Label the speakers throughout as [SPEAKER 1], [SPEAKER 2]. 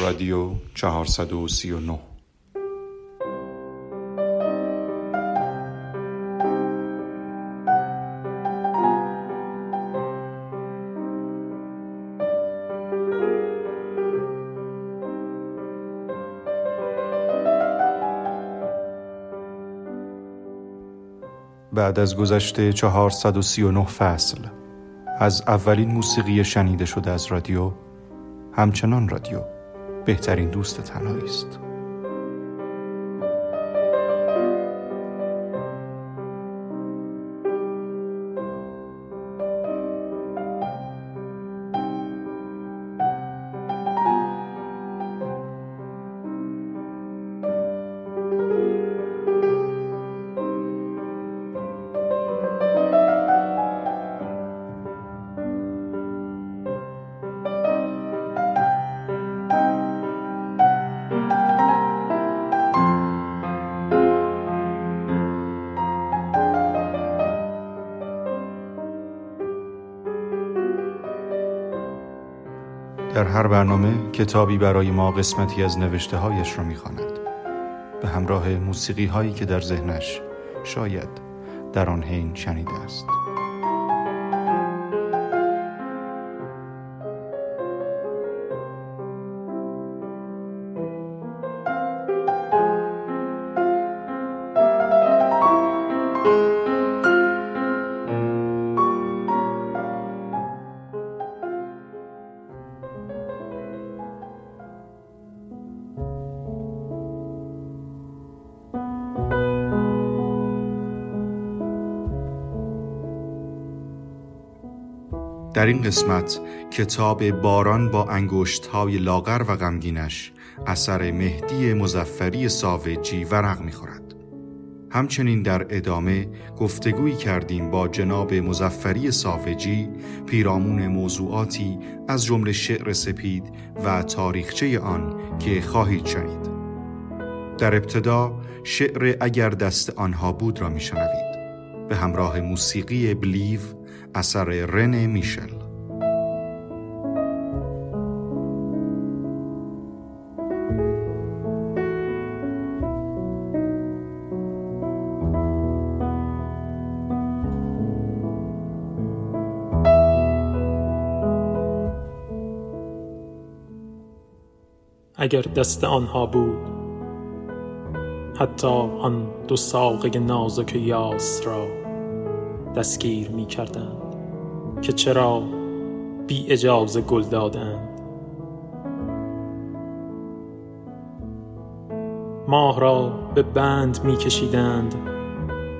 [SPEAKER 1] رادیو 439 بعد از گذشته 439 فصل از اولین موسیقی شنیده شده از رادیو همچنان رادیو. بهترین دوست تنهایی است برنامه کتابی برای ما قسمتی از نوشته هایش را می‌خواند. به همراه موسیقی هایی که در ذهنش شاید در آن حین شنیده است. در این قسمت کتاب باران با انگشت های لاغر و غمگینش اثر مهدی مزفری ساوجی ورق می‌خورد. همچنین در ادامه گفتگویی کردیم با جناب مزفری ساوجی پیرامون موضوعاتی از جمله شعر سپید و تاریخچه آن که خواهید شنید. در ابتدا شعر اگر دست آنها بود را میشنوید به همراه موسیقی بلیو اثر رن میشل.
[SPEAKER 2] اگر دست آنها بود حتی آن دو ساقه نازک یاس را دستگیر می کردند که چرا بی اجازه گل دادند. ماه را به بند می کشیدند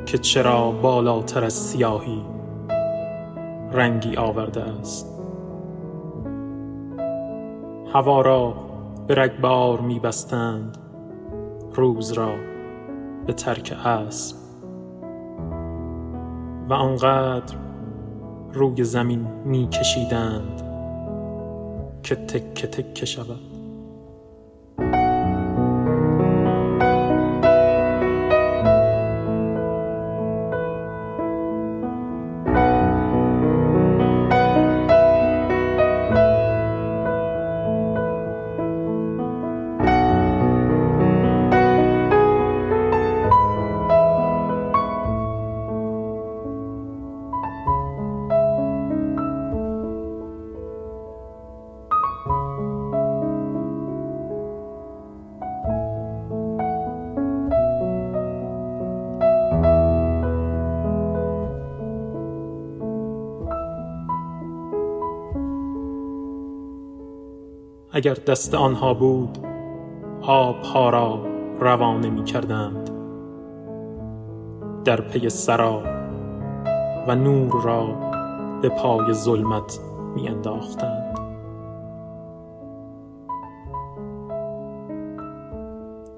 [SPEAKER 2] که چرا بالاتر از سیاهی رنگی آورده است. هوا را به رگبار می بستند روز را به ترک اسب. و آنقدر روی زمین می کشیدند که تکه تکه شود. اگر دست آنها بود آبها را روانه می کردند در پی سرا و نور را به پای ظلمت می انداختند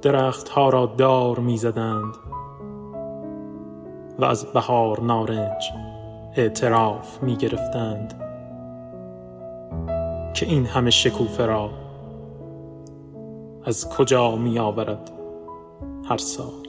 [SPEAKER 2] درختها را دار می زدند و از بهار نارنج اعتراف می گرفتند که این همه شکوفه را از کجا می آورد هر سال؟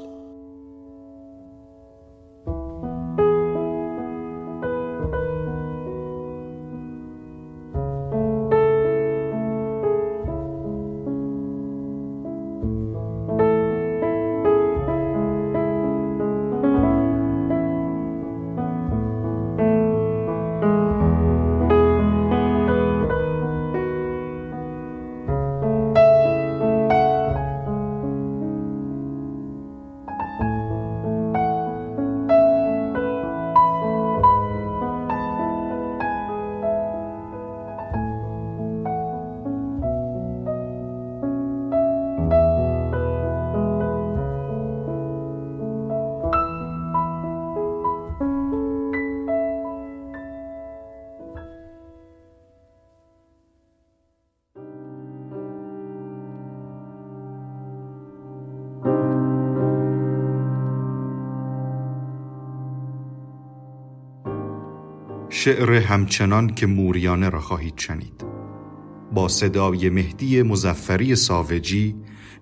[SPEAKER 1] شعر همچنان که موریانه را خواهید شنید. با صدای مهدی مزفری ساوجی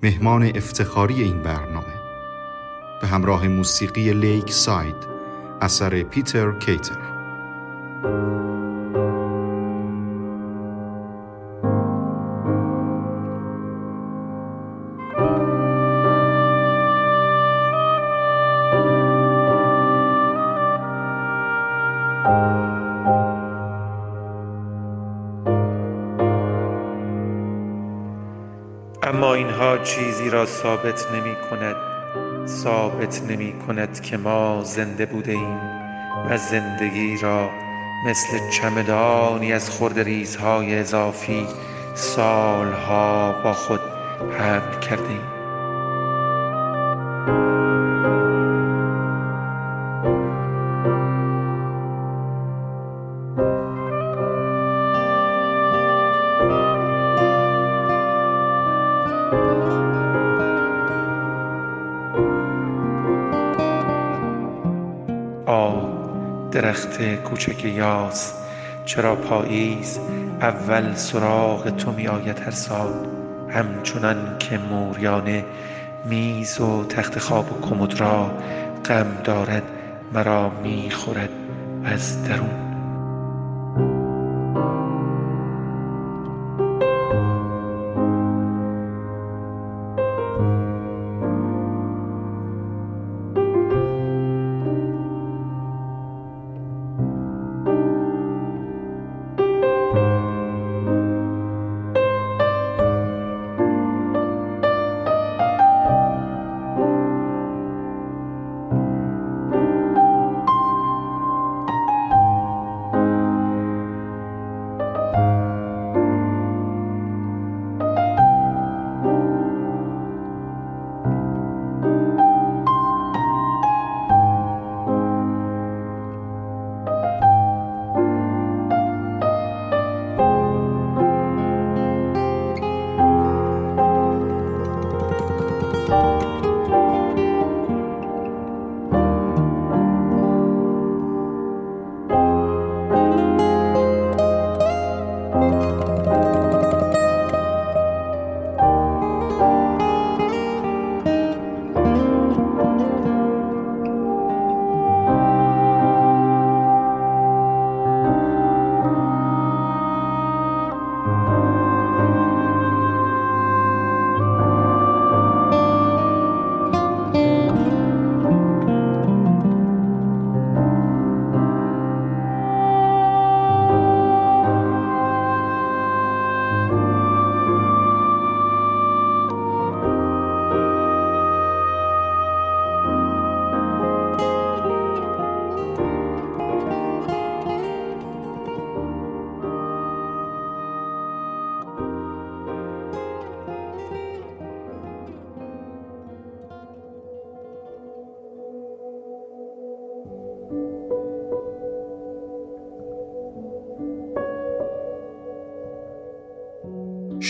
[SPEAKER 1] مهمان افتخاری این برنامه. به همراه موسیقی لیک ساید اثر پیتر کیتر.
[SPEAKER 3] چیزی را ثابت نمی کند. ثابت نمی کند که ما زنده بوده ایم و زندگی را مثل چمدانی از خردریزهای اضافی سالها با خود حمل کرده درخت کوچک یاس چرا پاییز اول سراغ تو می آید هر سال؟ همچنان که موریانه میز و تخت خواب و کمد را غم دارد مرا می خورد از درون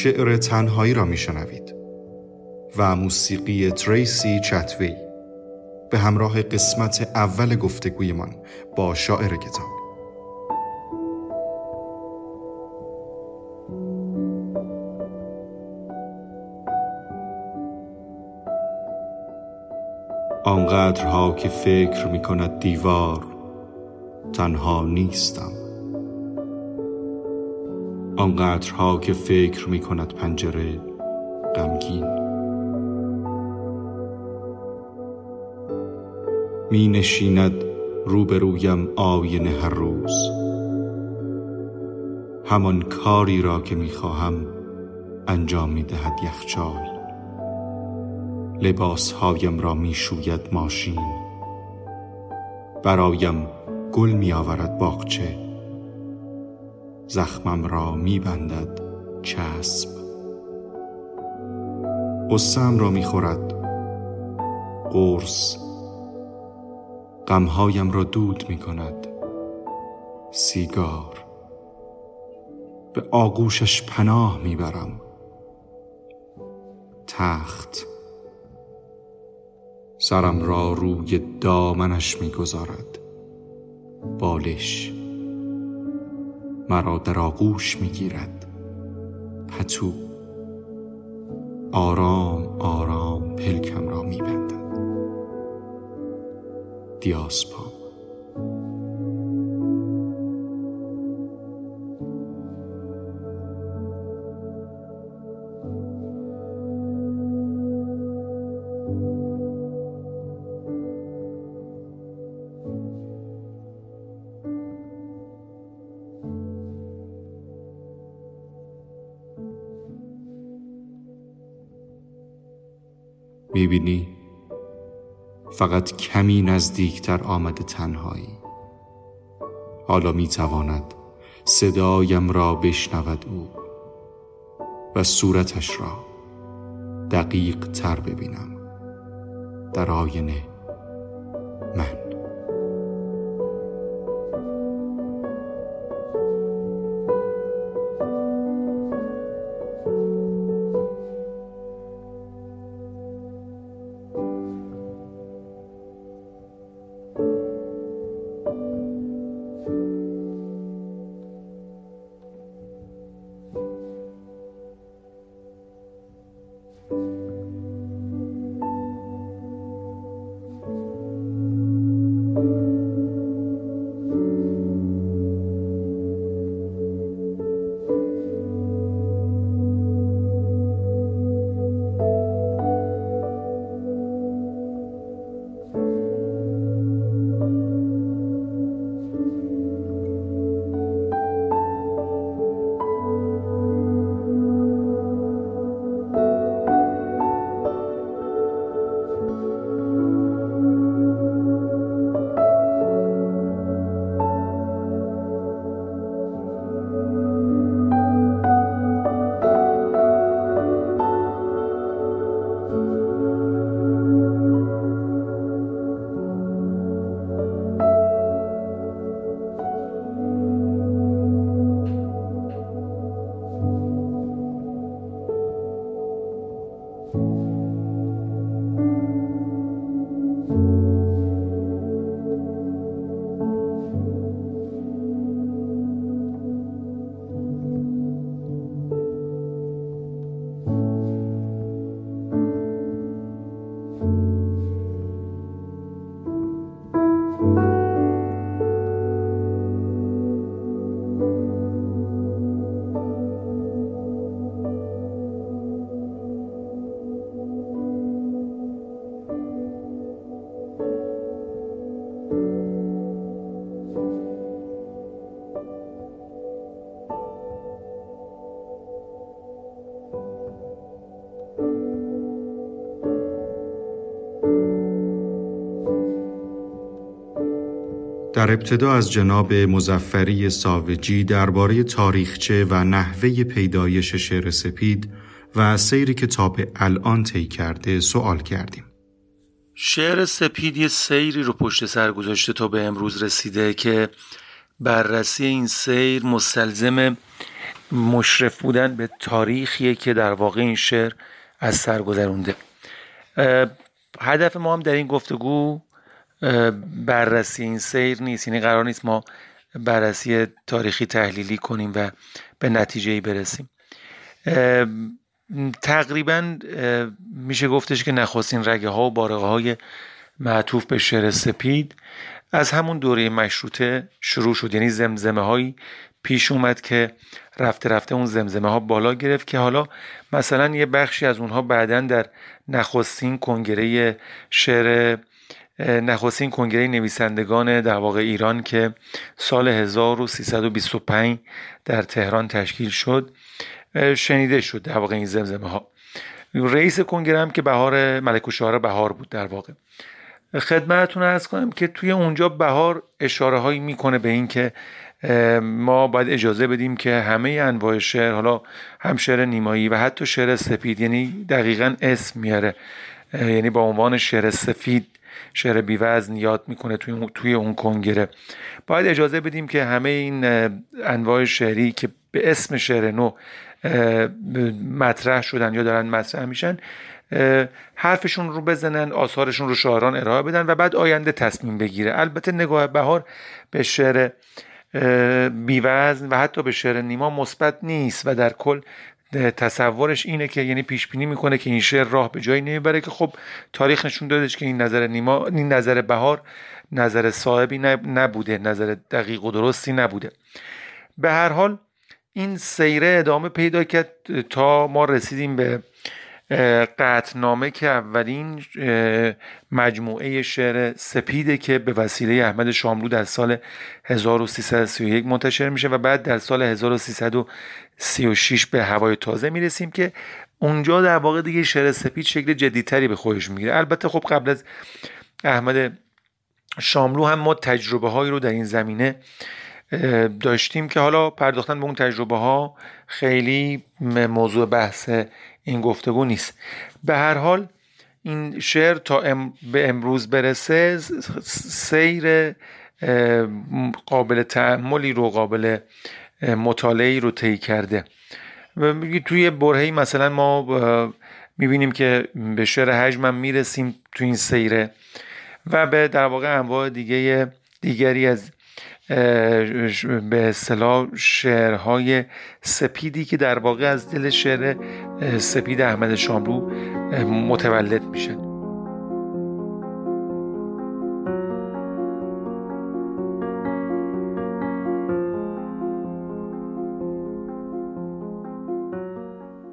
[SPEAKER 1] شعر تنهایی را میشنوید و موسیقی تریسی چتوی به همراه قسمت اول گفتگویمان با شاعر کتاب. آنقدرها که فکر می کند دیوار تنها نیستم. آنقدرها که فکر می کند پنجره غمگین. می نشیند روبرویم آینه هر روز. همان کاری را که می خواهم انجام می دهد یخچال. لباسهایم را می شوید ماشین. برایم گل می آورد باغچه. زخمم را میبندد چسب. قصم را می‌خورد قرص. غمهایم را دود می‌کند سیگار. به آغوشش پناه می‌برم. تخت. سرم را روی دامنش می‌گذارد. بالش. مرا در آغوش می‌گیرد. پتو آرام آرام پلکم را میبندد. دیاسپام فقط کمی نزدیکتر آمده تنهایی. حالا می‌تواند صدایم را بشنود او و صورتش را دقیق تر ببینم. در آینه من. در ابتدا از جناب مزفری ساوجی درباره تاریخچه و نحوه پیدایش شعر سپید و سیری که تا به الان طی کرده سوال کردیم.
[SPEAKER 3] شعر سپید یه سیری رو پشت سر گذاشته تا به امروز رسیده که بررسی این سیر مستلزم مشرف بودن به تاریخیه که در واقع این شعر از سر گذرونده هدف ما هم در این گفتگو بررسی این سیر نیست. یعنی قرار نیست ما بررسی تاریخی تحلیلی کنیم و به نتیجه ای برسیم تقریبا میشه گفتش که نخواستین رگه ها و بارقه های معطوف به شعر سپید از همون دوره مشروطه شروع شد. یعنی زمزمه هایی پیش اومد که رفته رفته اون زمزمه ها بالا گرفت که حالا مثلا یه بخشی از اونها بعدا در نخستین کنگره شعر نخستین کنگره نویسندگان در واقع ایران که سال 1325 در تهران تشکیل شد شنیده شد در واقع این زمزمه ها. رئیس کنگره هم که بهار ملک بهار بود در واقع. خدمتتون ارز کنم که توی اونجا بهار اشاره هایی می‌کنه به این که ما باید اجازه بدیم که همه انواع شعر حالا هم شعر نیمایی و حتی شعر سپید یعنی دقیقا اسم میاره. یعنی با عنوان شعر سفید شعر بیوزن یاد می‌کنه توی, توی اون کنگره. باید اجازه بدیم که همه این انواع شعری که به اسم شعر نو مطرح شدن یا دارن مطرح میشن حرفشون رو بزنن آثارشون رو شاعران ارائه بدن و بعد آینده تصمیم بگیره. البته نگاه بهار به شعر بیوزن و حتی به شعر نیما مثبت نیست و در کل تصورش اینه که یعنی پیش بینی می‌کنه که این شعر راه به جایی نمی‌بره که خب تاریخ نشون دادش که این نظر نیما این نظر بهار نظر صاحبی نبوده نظر دقیق و درستی نبوده. به هر حال این سیره ادامه پیدا کرد تا ما رسیدیم به قطنامه که اولین مجموعه شعر سپیده که به وسیله احمد شاملو در سال 1331 منتشر میشه و بعد در سال 1336 به هوای تازه می‌رسیم که اونجا در واقع دیگه شعر سپید شکل جدیدتری به خودش می‌گیره. البته خب قبل از احمد شاملو هم ما تجربه هایی رو در این زمینه داشتیم که حالا پرداختن به اون تجربه ها خیلی موضوع بحث این گفتگو نیست. به هر حال این شعر تا به امروز برسه سیر قابل تعملی رو قابل مطالعه رو طی کرده. توی برهی مثلا ما می‌بینیم که به شعر حجم می‌رسیم تو این سیره و به در واقع انواع دیگه دیگری از به اصطلاح شعرهای سپیدی که در واقع از دل شعر سپید احمد شاملو متولد میشن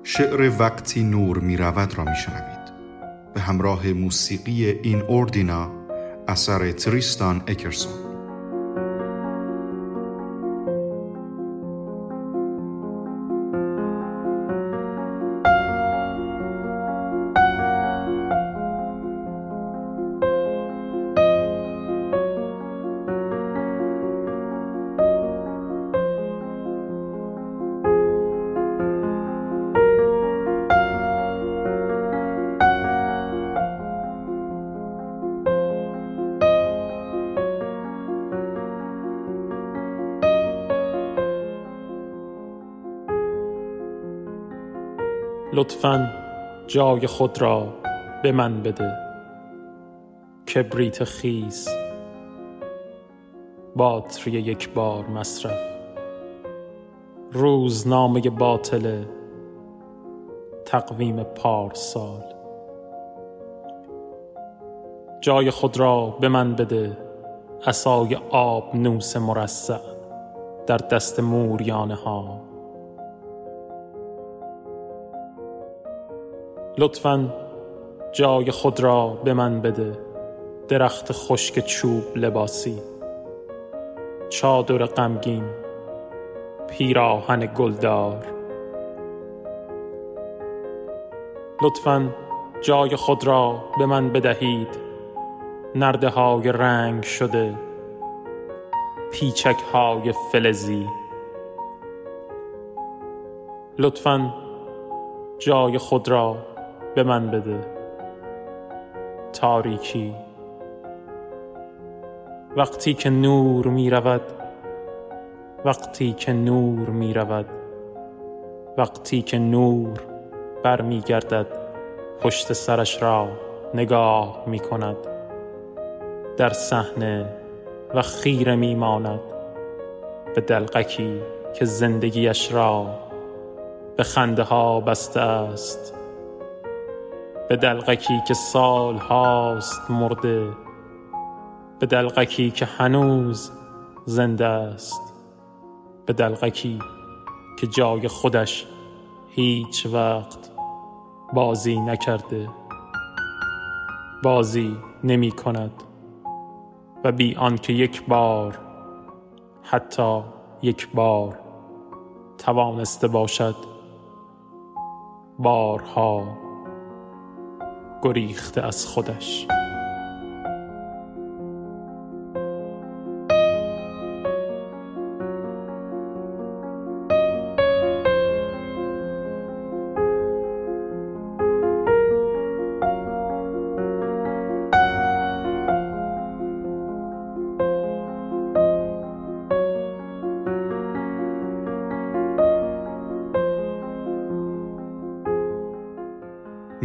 [SPEAKER 1] شعر وقتی نور می رود را می شنوید. به همراه موسیقی این اوردینا اثر تریستان اکرسون
[SPEAKER 2] لطفا جای خود را به من بده. کبریت خیز. باتری یک بار مصرف. روزنامه باطل. تقویم پارسال. جای خود را به من بده. اسای آب نوس مرصع. در دست موریانه ها لطفا جای خود را به من بده درخت خشک چوب لباسی چادر غمگین پیراهن گلدار. لطفا جای خود را به من بدهید نرده های رنگ شده پیچک های فلزی. لطفا جای خود را به من بده. تاریکی. وقتی که نور می رود وقتی که نور می رود وقتی که نور برمی گردد پشت سرش را نگاه می کند. در صحنه و خیره می ماند. به دلقکی که زندگیش را به خنده ها بسته است. به دلغکی که سال هاست مرده به دلغکی که هنوز زنده است به دلغکی که جای خودش هیچ وقت بازی نکرده بازی نمی کند و بی آنکه یک بار حتی یک بار توانسته باشد بارها گریخته از خودش.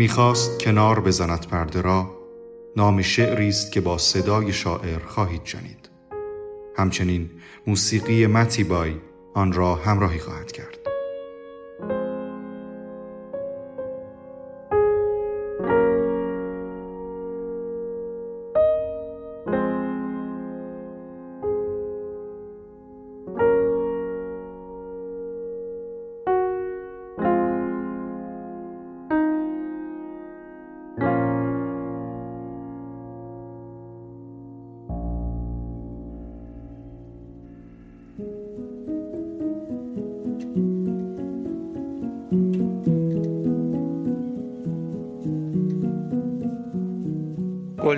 [SPEAKER 1] می‌خواست کنار بزند پرده را نام شعری است که با صدای شاعر خواهید شنید همچنین موسیقی متیبای آن را همراهی خواهد کرد.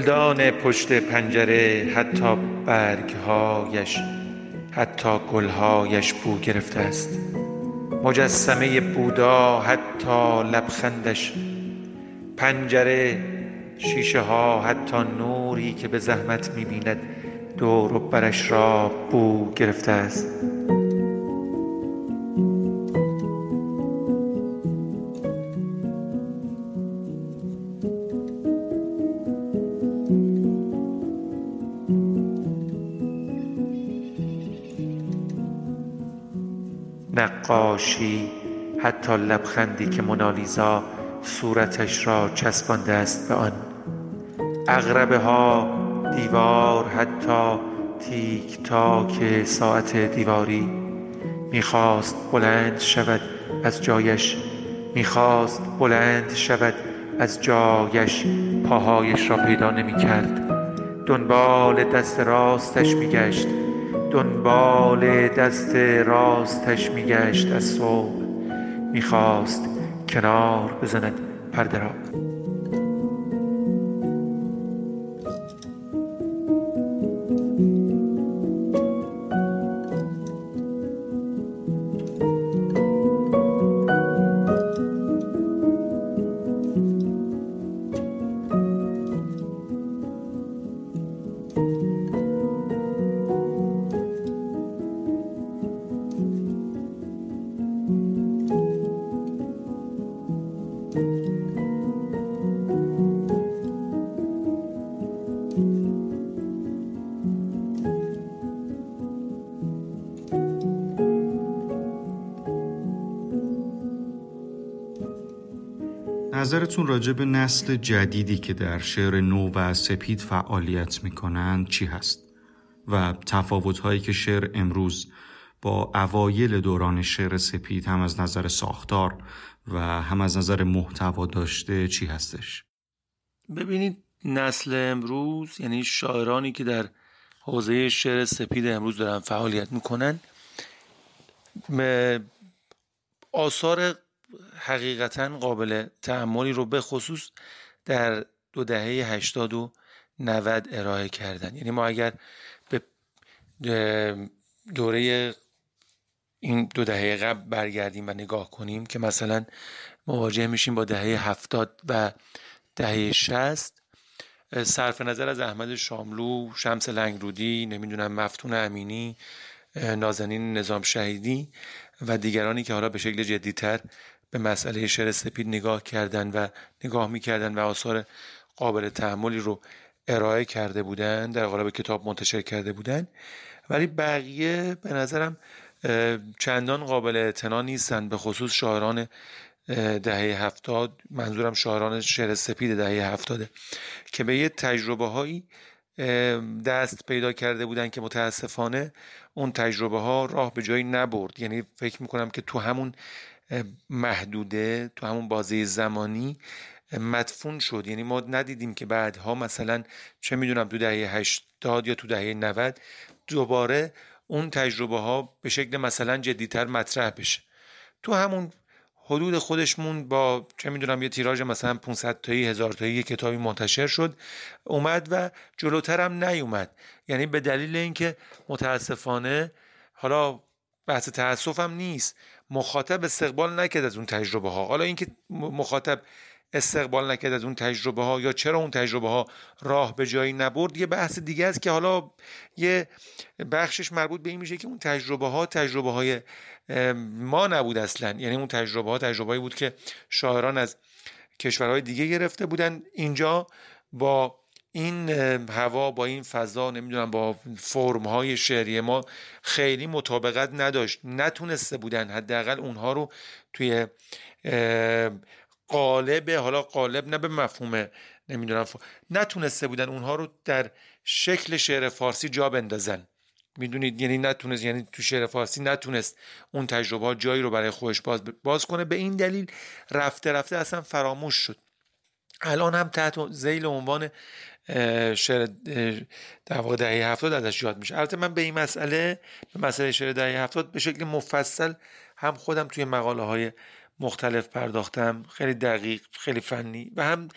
[SPEAKER 3] گلدان پشت پنجره حتی برگهایش حتی گلهایش بو گرفته است. مجسمه بودا حتی لبخندش. پنجره شیشه ها حتی نوری که به زحمت می بیند دور و برش را بو گرفته است. نقاشی حتی لبخندی که منالیزا صورتش را چسبانده است به آن. اغربه ها دیوار حتی تیک تاک ساعت دیواری. می‌خواست بلند شود از جایش می‌خواست بلند شود از جایش. پاهایش را پیدا نمی کرد دنبال دست راستش میگشت. دنبال دست راستش میگشت از صبح. می‌خواست کنار بزند پرده را.
[SPEAKER 1] نظرتون راجع به نسل جدیدی که در شعر نو و سپید فعالیت می‌کنند چی هست؟ و تفاوت هایی که شعر امروز با اوایل دوران شعر سپید هم از نظر ساختار و هم از نظر محتوا داشته چی هستش؟
[SPEAKER 3] ببینید نسل امروز یعنی شاعرانی که در حوزه شعر سپید امروز دارن فعالیت می‌کنن آثار حقیقتا قابل تعملی رو به خصوص در دو دهه 80 و 90 ارائه کردن. یعنی ما اگر به دوره این دو دهه قبل برگردیم و نگاه کنیم که مثلا مواجه میشیم با دهه هفتاد و دهه شست صرف نظر از احمد شاملو شمس لنگرودی نمی‌دونم مفتون امینی نازنین نظام شهیدی و دیگرانی که حالا به شکل جدیتر به مسئله شعر سپید نگاه کردن و نگاه می‌کردن و آثار قابل تحملی رو ارائه کرده بودن در قالب کتاب منتشر کرده بودن. ولی بقیه به نظرم چندان قابل اعتنا نیستن به خصوص شاعران دهه هفتاد. منظورم شاعران شعر سپید دهه هفتاده که به یه تجربه هایی دست پیدا کرده بودن که متاسفانه اون تجربه ها راه به جایی نبرد. یعنی فکر می‌کنم که تو همون محدوده تو همون بازه زمانی مدفون شد. یعنی ما ندیدیم که بعدها مثلا چه می‌دونم تو دهه 80 یا تو دهه 90 دوباره اون تجربه ها به شکل مثلا جدیتر مطرح بشه. تو همون حدود خودشمون با چه می‌دونم یه تیراژ مثلا 500 تایی هزار تایی کتابی منتشر شد اومد و جلوتر هم نیومد. یعنی به دلیل اینکه متاسفانه حالا بحث تاسفم نیست مخاطب استقبال نکرد از اون تجربه ها حالا اینکه مخاطب استقبال نکرد از اون تجربه ها یا چرا اون تجربه ها راه به جایی نبرد یه بحث دیگه است که حالا یه بخشش مربوط به این میشه که اون تجربه ها تجربه های ما نبود اصلا. یعنی اون تجربه ها تجربه بود که شاعران از کشورهای دیگه گرفته بودن. اینجا با این هوا با این فضا نمی‌دونم با فرم های شعری ما خیلی مطابقت نداشت. نتونسته بودن حداقل اونها رو توی قالب حالا قالب نه به مفهوم نمی‌دونم نتونسته بودن اونها رو در شکل شعر فارسی جا بندازن. می‌دونید؟ یعنی نتونست یعنی تو شعر فارسی نتونست اون تجربه جایی رو برای خودش باز, باز کنه. به این دلیل رفته رفته اصلا فراموش شد. الان هم تحت زیل عنوان شعر در واقع دهه هفتاد ازش یاد میشه. البته من به این مسئله به مسئله شعر دهه هفتاد به شکل مفصل هم خودم توی مقاله های مختلف پرداختم. خیلی دقیق خیلی فنی و هم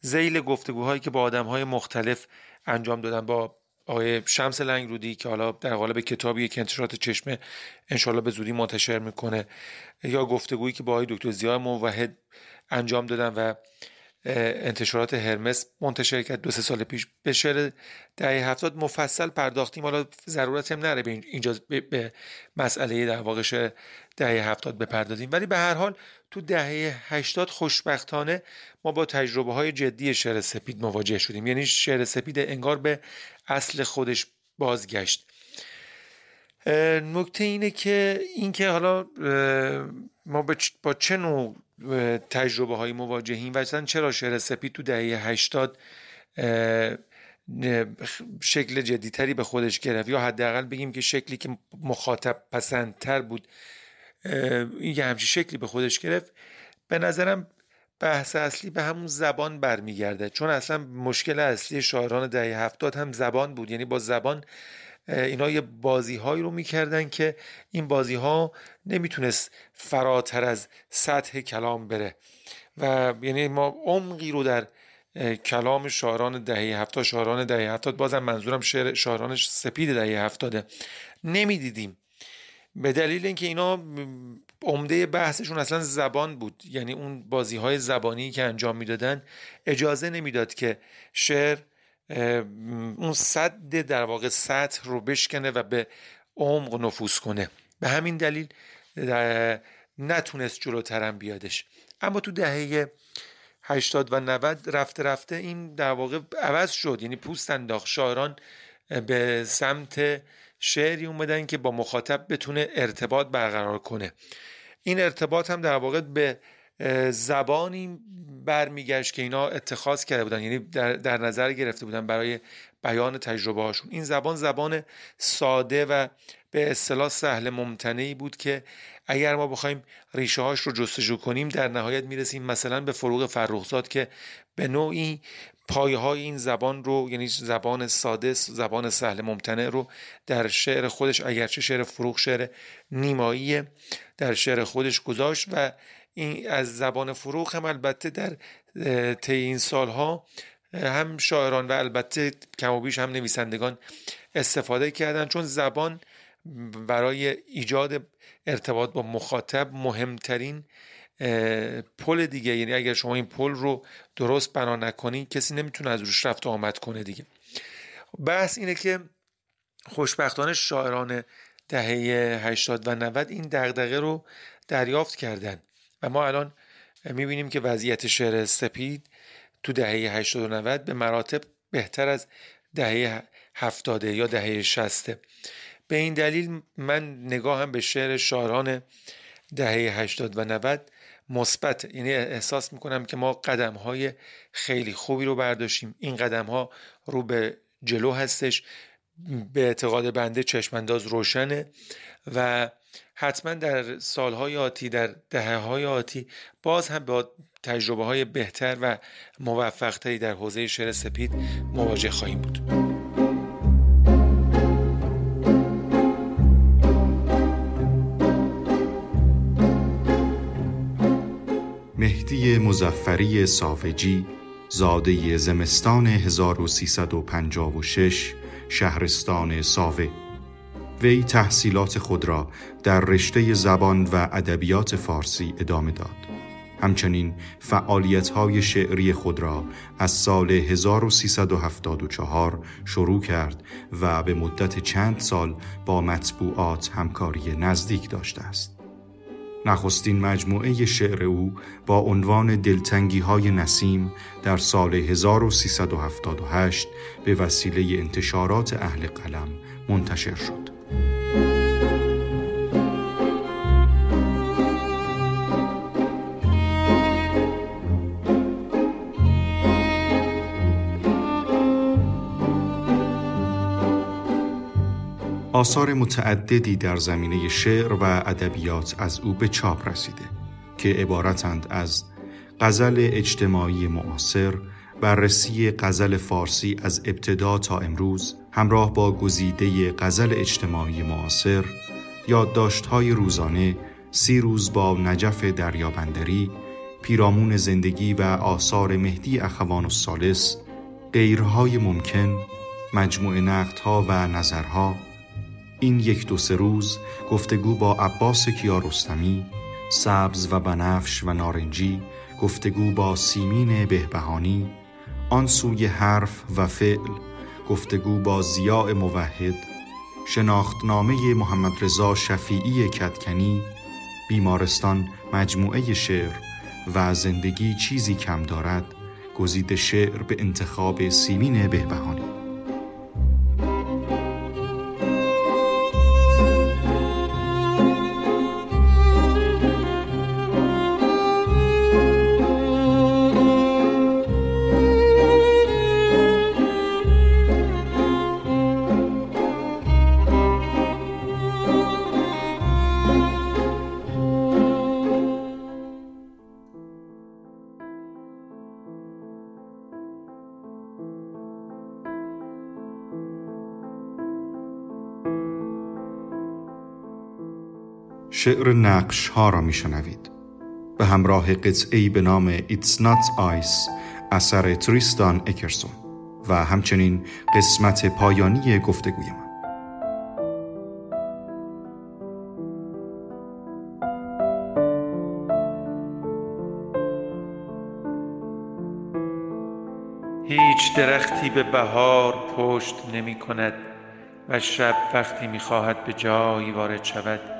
[SPEAKER 3] زیل گفتگوهایی که با آدم های مختلف انجام دادم با آقای شمس لنگرودی که حالا در قالب کتابی که انتشارات چشمه انشالله به زودی منتشر می‌کنه یا گفتگویی که با آقای دکتر زیاد موحد انجام دادم و انتشارات هرمس منتشر کرد دو سه سال پیش. به شعر دهه هفتاد مفصل پرداختیم. حالا ضرورت هم نره به اینجا به مسئله در واقع شعر دهه هفتاد بپردازیم. ولی به هر حال تو دهه هشتاد خوشبختانه ما با تجربه های جدی شعر سپید مواجه شدیم. یعنی شعر سپید انگار به اصل خودش بازگشت. نکته اینه که اینکه حالا ما با چه نوع تجربه های مواجهیم؟ و چرا شعر سپید تو دهه هشتاد شکل جدیتری به خودش گرفت؟ یا حداقل بگیم که شکلی که مخاطب پسندتر بود یه همچی شکلی به خودش گرفت؟ به نظرم بحث اصلی به همون زبان برمیگرده. چون اصلا مشکل اصلی شاعران دهه هفتاد هم زبان بود. یعنی با زبان اینا یه بازی هایی رو می‌کردن که این بازی ها نمی‌تونست فراتر از سطح کلام بره. و یعنی ما عمقی رو در کلام شاعران دهه هفتاد شاعران دهه هفتاد بازم منظورم شعر شاعران سپید دهه هفتاده. نمی‌دیدیم. به دلیل اینکه اینا عمده بحثشون اصلا زبان بود. یعنی اون بازی های زبانی که انجام می‌دادن اجازه نمی‌داد که شعر اون صد در واقع سطح رو بشکنه و به عمق نفوذ کنه. به همین دلیل نتونست جلوترم بیادش. اما تو دهه 80 و 90 رفته رفته این در واقع عوض شد. یعنی پوست انداخت. شاعران به سمت شعری اومدن که با مخاطب بتونه ارتباط برقرار کنه. این ارتباط هم در واقع به زبانی برمیگشت که اینا اتخاذ کرده بودن یعنی در, در نظر گرفته بودن برای بیان تجربه هاشون این زبان زبان ساده و به اصطلاح سهل ممتنعی بود که اگر ما بخوایم ریشه هاش رو جستجو کنیم در نهایت می‌رسیم مثلا به فروغ فرخزاد که به نوعی پایه های این زبان رو یعنی زبان ساده زبان سهل ممتنع رو در شعر خودش اگرچه شعر فروغ شعر نیمایی در شعر خودش گذاشت و این از زبان فروغ هم البته در طی این سالها هم شاعران و البته کم و بیش هم نویسندگان استفاده کردن چون زبان برای ایجاد ارتباط با مخاطب مهمترین پل دیگه. یعنی اگر شما این پل رو درست بنا نکنی کسی نمی‌تونه از روش رفت آمد کنه دیگه. بحث اینه که خوشبختانه شاعران دهه 80 و 90 این دغدغه رو دریافت کردن. و ما الان می‌بینیم که وضعیت شعر سپید تو دهه 80 و 90 به مراتب بهتر از دهه 70 یا دهه 60 به این دلیل من نگاهم به شعر شاعران دهه 80 و 90 مثبت. یعنی احساس می‌کنم که ما قدم های خیلی خوبی رو برداشتیم. این قدم ها رو به جلو هستش به اعتقاد بنده چشمانداز روشنه و حتما در سالهای آتی در دهه های آتی باز هم با تجربه های بهتر و موفقتری در حوزه شعر سپید مواجه خواهیم بود.
[SPEAKER 1] مهدی مزفری صافجی زاده زمستان 1356 شهرستان ساوه وی تحصیلات خود را در رشته زبان و ادبیات فارسی ادامه داد. همچنین فعالیت‌های شعری خود را از سال 1374 شروع کرد و به مدت چند سال با مطبوعات همکاری نزدیک داشته است. نخستین مجموعه شعر او با عنوان دلتنگی های نسیم در سال 1378 به وسیله انتشارات اهل قلم منتشر شد. آثار متعددی در زمینه شعر و ادبیات از او به چاپ رسیده که عبارتند از غزل اجتماعی معاصر بررسی غزل فارسی از ابتدا تا امروز همراه با گزیده غزل اجتماعی معاصر یادداشت‌های روزانه سی روز با نجف دریابندری پیرامون زندگی و آثار مهدی اخوان الثالث غیرهای ممکن مجموع نقدها و نظرها این یک دو سه روز گفتگو با عباس کیارستمی سبز و بنفش و نارنجی گفتگو با سیمین بهبهانی آن سوی حرف و فعل گفتگو با زیاء موحد شناختنامه محمد رضا شفیعی کدکنی بیمارستان مجموعه شعر و زندگی چیزی کم دارد گزید شعر به انتخاب سیمین بهبهانی. شعر نقش ها را می شنوید. به همراه قطعی به نام It's Not Ice اثر تریستان اکرسون و همچنین قسمت پایانی گفتگوی من.
[SPEAKER 3] هیچ درختی به بهار پشت نمی کند و شب وقتی می خواهد به جایی وارد شود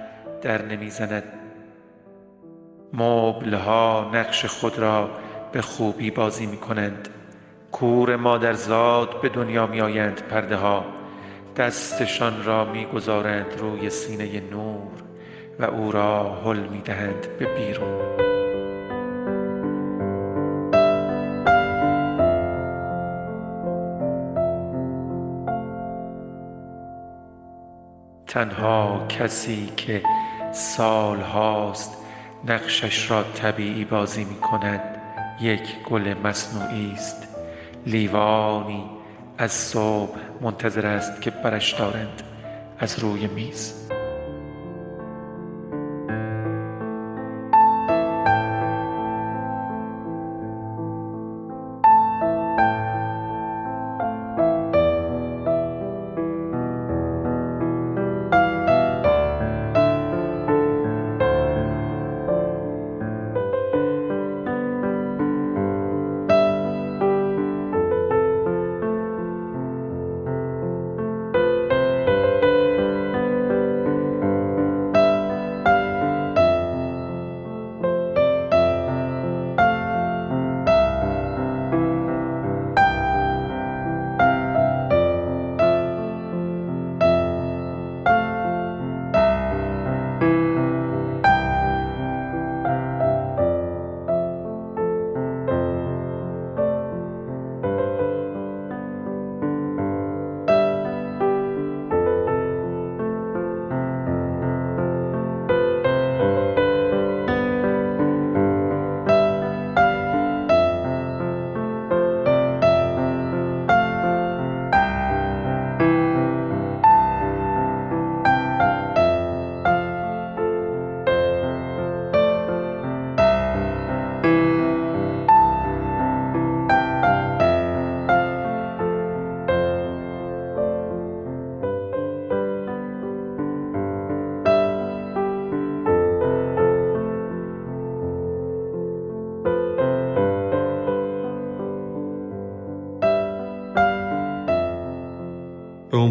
[SPEAKER 3] در نمی‌زند. مبلها نقش خود را به خوبی بازی می کنند کور مادرزاد به دنیا می آیند پرده ها دستشان را می گذارند روی سینه نور و او را حل می دهند به بیرون. تنها کسی که سال هاست نقشش را طبیعی بازی می کند یک گل مصنوعی است. لیوانی از صبح منتظر است که برش دارند. از روی میز.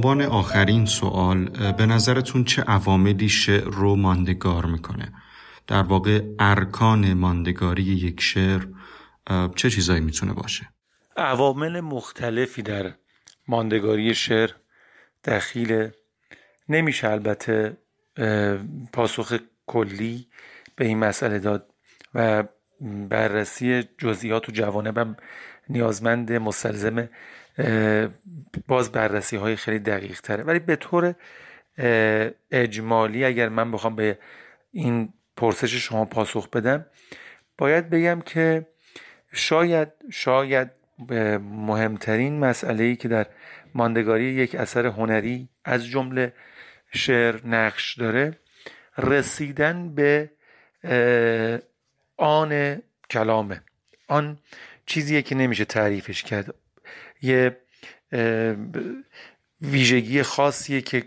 [SPEAKER 1] عنوان آخرین سوال به نظرتون چه عواملی شعر رو ماندگار می‌کنه؟ در واقع ارکان ماندگاری یک شعر چه چیزایی می‌تونه باشه
[SPEAKER 3] عوامل مختلفی در ماندگاری شعر دخیل نمیشه البته پاسخ کلی به این مسئله داد و بررسی جزئیات و جوانبم نیازمند مستلزم باز بررسی های خیلی دقیق تره ولی به طور اجمالی اگر من بخوام به این پرسش شما پاسخ بدم باید بگم که شاید شاید مهمترین مسئله ای که در ماندگاری یک اثر هنری از جمله شعر نقش داره رسیدن به آن کلامه. آن چیزیه که نمیشه تعریفش کرد. یه ویژگی خاصیه که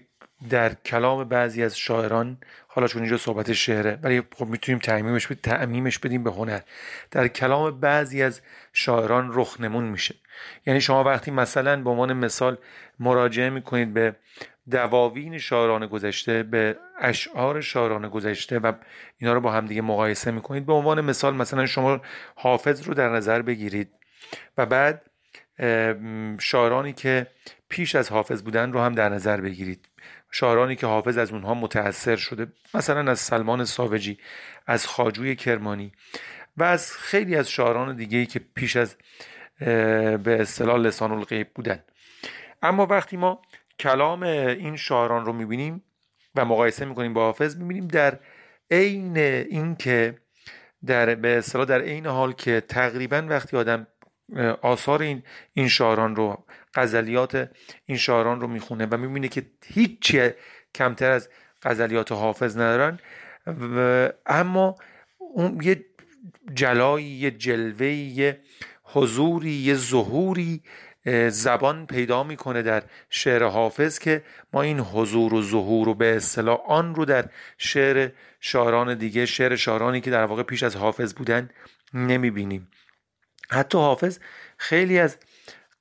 [SPEAKER 3] در کلام بعضی از شاعران حالا چون اینجا صحبت شعره ولی خب می‌تونیم تعمیمش بدیم تعمیمش بدیم به هنر. در کلام بعضی از شاعران رخنمون میشه. یعنی شما وقتی مثلا به عنوان مثال مراجعه می‌کنید به دواوین شاعران گذشته به اشعار شاعران گذشته و اینا رو با هم دیگه مقایسه می‌کنید به عنوان مثال مثلا شما حافظ رو در نظر بگیرید و بعد شاعرانی که پیش از حافظ بودن رو هم در نظر بگیرید. شاعرانی که حافظ از اونها متاثر شده مثلا از سلمان ساوجی از خاجوی کرمانی و از خیلی از شاعران دیگه که پیش از به اصطلاح لسان الغیب بودن. اما وقتی ما کلام این شاعران رو می‌بینیم و مقایسه می‌کنیم با حافظ می‌بینیم در عین این که در به اصطلاح در عین حال که تقریبا وقتی آدم آثار این این شاعران رو غزلیات این شاعران رو می‌خونه و می‌بینه که هیچی کمتر از غزلیات حافظ ندارن. اما اون یه جلایی یه جلوهی یه حضوری یه ظهوری زبان پیدا می‌کنه در شعر حافظ که ما این حضور و ظهور و به اصطلاح آن رو در شعر شاعران دیگه شعر شاعرانی که در واقع پیش از حافظ بودن نمی‌بینیم. حتی حافظ خیلی از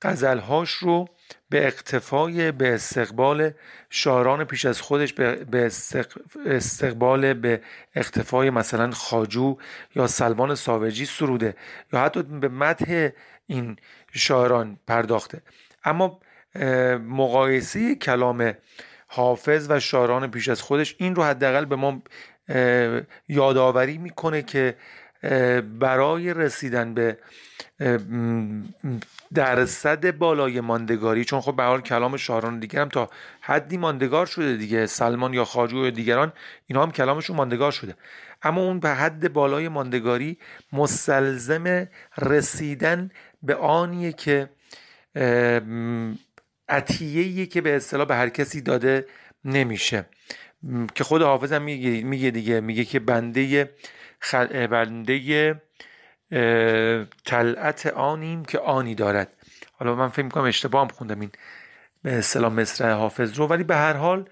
[SPEAKER 3] غزلهاش رو به اقتفای به استقبال شاعران پیش از خودش به استقبال به اقتفای مثلا خاجو یا سلمان ساوجی سروده یا حتی به مدح این شاعران پرداخته. اما مقایسه کلام حافظ و شاعران پیش از خودش این رو حداقل به ما یادآوری می‌کنه که برای رسیدن به درصد بالای ماندگاری چون خب به حال کلام شاعران دیگر هم تا حدی ماندگار شده دیگه سلمان یا خاجو یا دیگران اینا هم کلامشون ماندگار شده. اما اون به حد بالای ماندگاری مستلزم رسیدن به آنیه که عطیه که به اصطلاح به هر کسی داده نمیشه. که خود حافظ هم میگه دیگه میگه که بنده خل... بنده طلعت آنیم که آنی دارد. حالا من فکر می‌کنم اشتباه هم خوندم این به اصطلاح مصرع حافظ رو. ولی به هر حال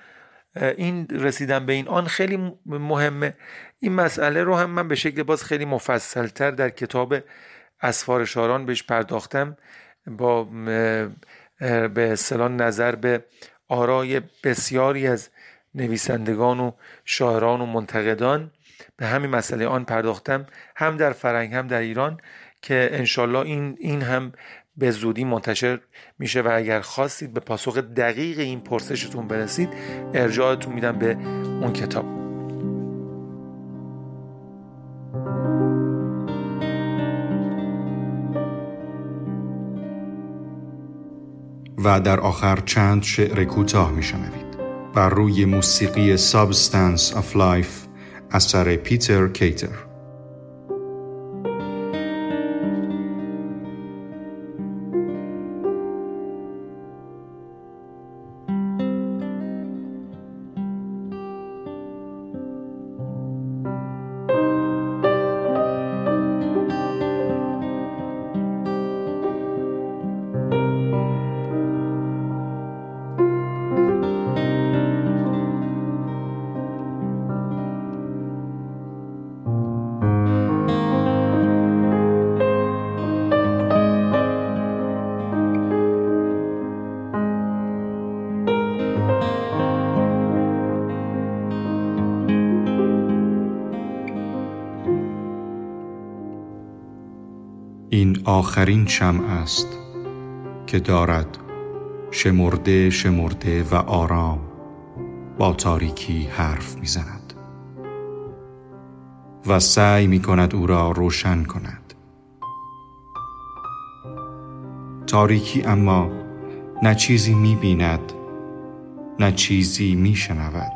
[SPEAKER 3] این رسیدن به این آن خیلی مهمه. این مسئله رو هم من به شکل باز خیلی مفصلتر در کتاب اسفار شاران بهش پرداختم. با به اصطلاح نظر به آرای بسیاری از نویسندگان و شاعران و منتقدان. به همین مسئله آن پرداختم هم در فرنگ هم در ایران که انشالله این, این هم به زودی منتشر میشه و اگر خواستید به پاسخ دقیق این پرسشتون برسید ارجاعتون میدم به اون کتاب.
[SPEAKER 1] و در آخر چند شعر کوتاه میشنوید. بر روی موسیقی Substance of Life اثر پیتر کیتر آخرین شمع است که دارد شمرده شمرده و آرام با تاریکی حرف می‌زند و سعی می کند او را روشن کند. تاریکی اما نه چیزی می بیند نه چیزی می شنود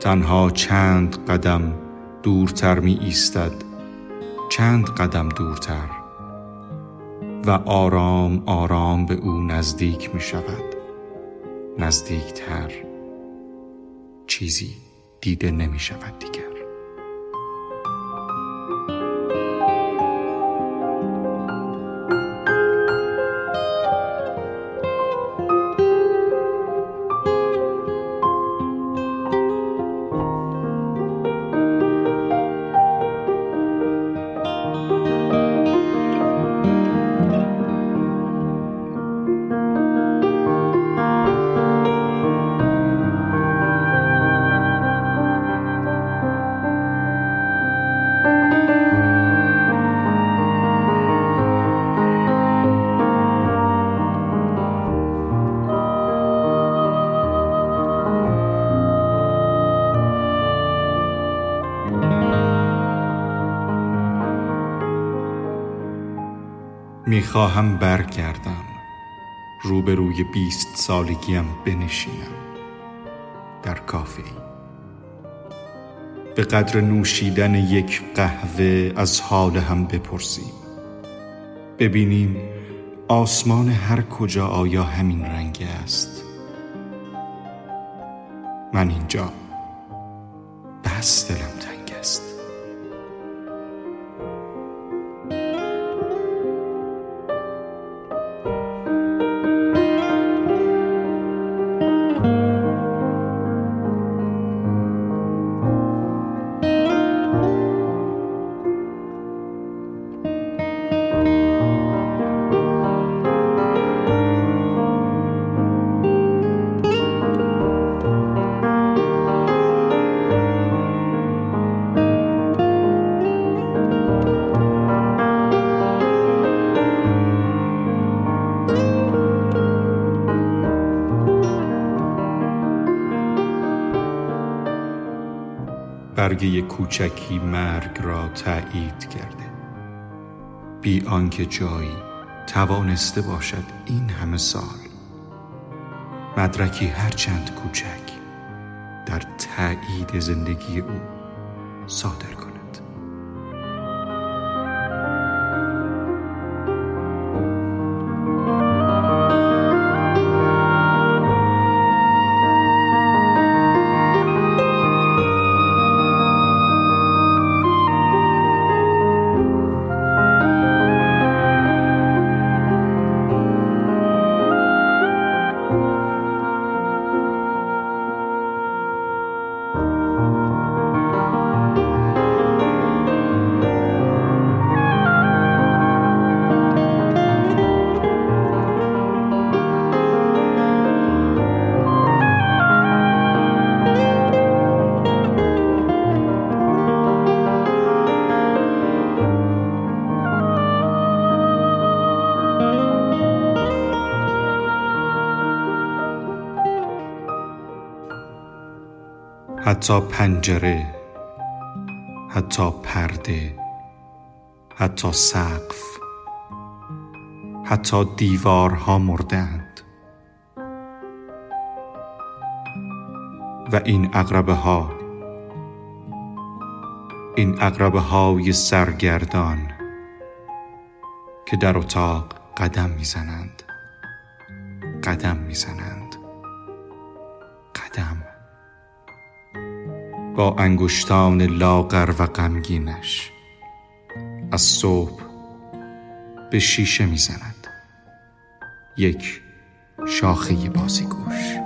[SPEAKER 1] تنها چند قدم دورتر می ایستد چند قدم دورتر و آرام آرام به او نزدیک می شود. نزدیکتر چیزی دیده نمی شود می‌خواهم برگردم. روبروی بیست سالگیم بنشینم. در کافه به قدر نوشیدن یک قهوه از حال هم بپرسیم. ببینیم آسمان هر کجا آیا همین رنگ است. من اینجا. برگه کوچکی مرگ را تایید کرده. بی آنکه جایی توانسته باشد این همه سال. مدرکی هرچند کوچک در تایید زندگی او صادر حتی پنجره حتی پرده حتی سقف حتی دیوارها مردند و این اقربه ها این اقربه های سرگردان که در اتاق قدم می‌زنند قدم می‌زنند قدم. با انگشتان لاغر و غمگینش. از صبح به شیشه می‌زند. یک شاخه بازیگوش.